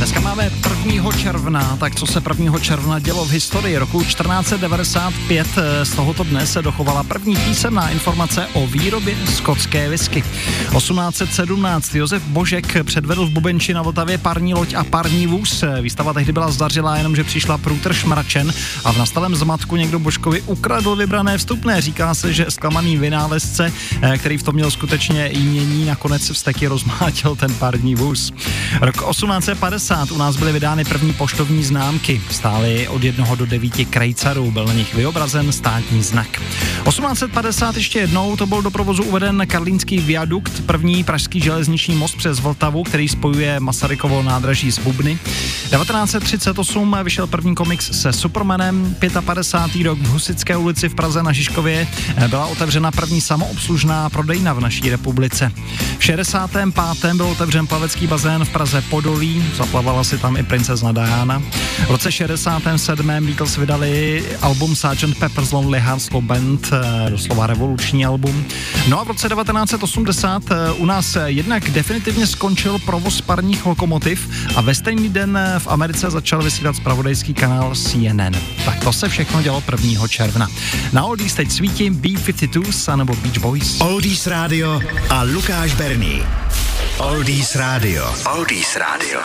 Dneska máme 1. června, tak co se 1. června dělo v historii roku 1495, eh, z tohoto dne se dochovala první písemná informace o výrobě skotské whisky. 1817 Josef Božek předvedl v Bubenči na Vltavě parní loď a parní vůz. Výstava tehdy byla zdařilá, jenomže přišla průtr šmračen a v nastalém zmatku někdo Božkovi ukradl vybrané vstupné. Říká se, že zklamaný vynálezce, eh, který v tom měl skutečně jmění, nakonec vzteky rozmátil ten parní vůz. Rok 1850 u nás byly vydány první poštovní známky. Stály od jednoho do devíti krejcarů, byl na nich vyobrazen státní znak. 1850 ještě jednou to byl do provozu uveden Karlínský viadukt, první pražský železniční most přes Vltavu, který spojuje Masarykovo nádraží s Bubny. 1938 vyšel první komiks se Supermanem, 55. rok v Husické ulici v Praze na Žižkově byla otevřena první samoobslužná prodejna v naší republice. V 65. byl otevřen plavecký bazén v Praze Podolí, zaplavala si tam i princezna Diana. V roce 67. Beatles vydali album Sgt. Pepper's Lonely Hearts Club Band, eh, doslova revoluční album. No a v roce 1980 eh, u nás jednak definitivně skončil provoz parních lokomotiv a ve stejný den eh, v Americe začal vysílat spravodajský kanál CNN. Tak to se všechno dělo 1. června. Na Oldies teď svítí B-52s nebo Beach Boys. Oldies Radio a Lukáš Berný. Oldies Radio. Oldies Radio.